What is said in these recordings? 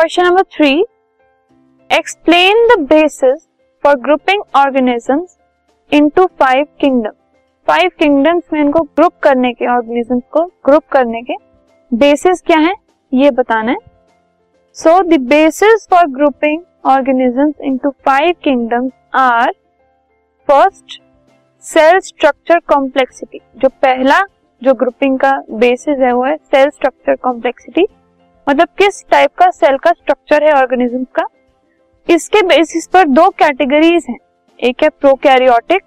Question number three explain the basis for grouping organisms into five kingdom five kingdoms में इनको group करने के organisms को group करने के बेसिस क्या है? ये बताना है। So the basis for grouping organisms into five kingdoms are first cell structure complexity जो पहला, जो ग्रुपिंग का बेसिस है, वो है सेल स्ट्रक्चर कॉम्प्लेक्सिटी मतलब किस टाइप का सेल का स्ट्रक्चर है ऑर्गेनिज्म का? इसके बेसिस पर दो कैटेगरीज हैं। एक है प्रोकैरियोटिक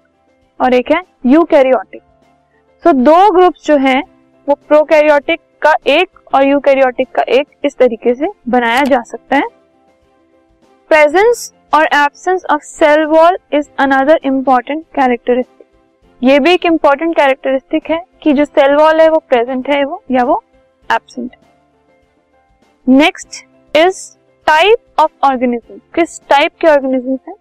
और एक है यूकैरियोटिक सो so, दो ग्रुप्स जो हैं वो प्रोकैरियोटिक का एक और यूकैरियोटिक का एक इस तरीके से बनाया जा सकता है। प्रेजेंस और absence of cell wall is another important characteristic ये भी एक इंपॉर्टेंट कैरेक्टरिस्टिक है कि जो सेल वॉल है वो प्रेजेंट है वो या वो एब्सेंट है। Next is type of organism किस टाइप के ऑर्गेनिज्म है?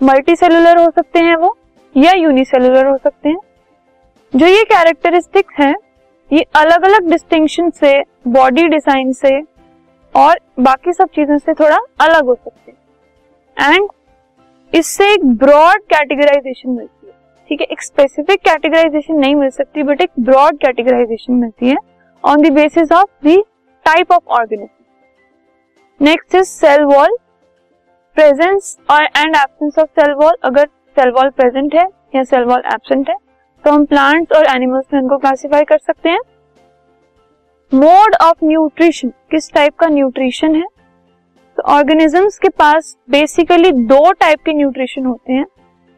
मल्टी हो सकते हैं वो, या यूनिसेलुलर हो सकते हैं। जो ये कैरेक्टरिस्टिक है, ये अलग अलग डिस्टिंक्शन से बॉडी डिज़ाइन से, और बाकी सब चीज़ों से थोड़ा अलग हो सकते हैं। एंड इससे एक ब्रॉड कैटेगराइजेशन मिलती है। ठीक है, एक स्पेसिफिक कैटेगराइजेशन नहीं मिल सकती बट एक ब्रॉड कैटेगराइजेशन मिलती है। On the basis of the type of organism next is cell wall presence और and absence of cell wall अगर सेल वॉल प्रेजेंट है या सेल वॉल एबसेंट है तो हम प्लांट्स और एनिमल्स में इनको क्लासिफाई कर सकते हैं. मोड ऑफ़ न्यूट्रिशन किस टाइप का न्यूट्रिशन है? तो ऑर्गेनिजम्स के पास बेसिकली दो टाइप के न्यूट्रिशन होते हैं.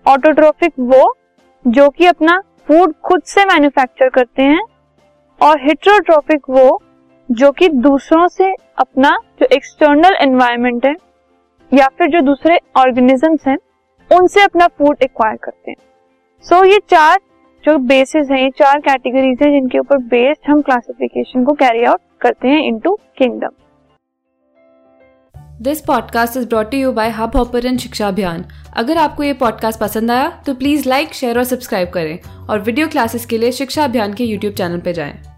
ऑटोट्रोफिक वो, जो कि अपना फ़ूड खुद से मैन्युफैक्चर करते हैं. और हिट्रोट्रोफिक वो जो कि दूसरों से अपना जो एक्सटर्नल एनवायरमेंट है या फिर जो दूसरे ऑर्गेनिजम्स हैं उनसे अपना फ़ूड एक्वायर करते हैं। सो so, ये चार जो बेसिस हैं ये चार कैटेगरीज हैं जिनके ऊपर बेस्ड हम क्लासिफिकेशन को कैरी आउट करते हैं into kingdom this podcast is brought you by hub hopper Shiksha Abhiyan अगर आपको ये पॉडकास्ट पसंद आया तो प्लीज़ लाइक शेयर और सब्सक्राइब करें। और वीडियो क्लासेस के लिए शिक्षा अभियान के यूट्यूब चैनल पर जाएँ।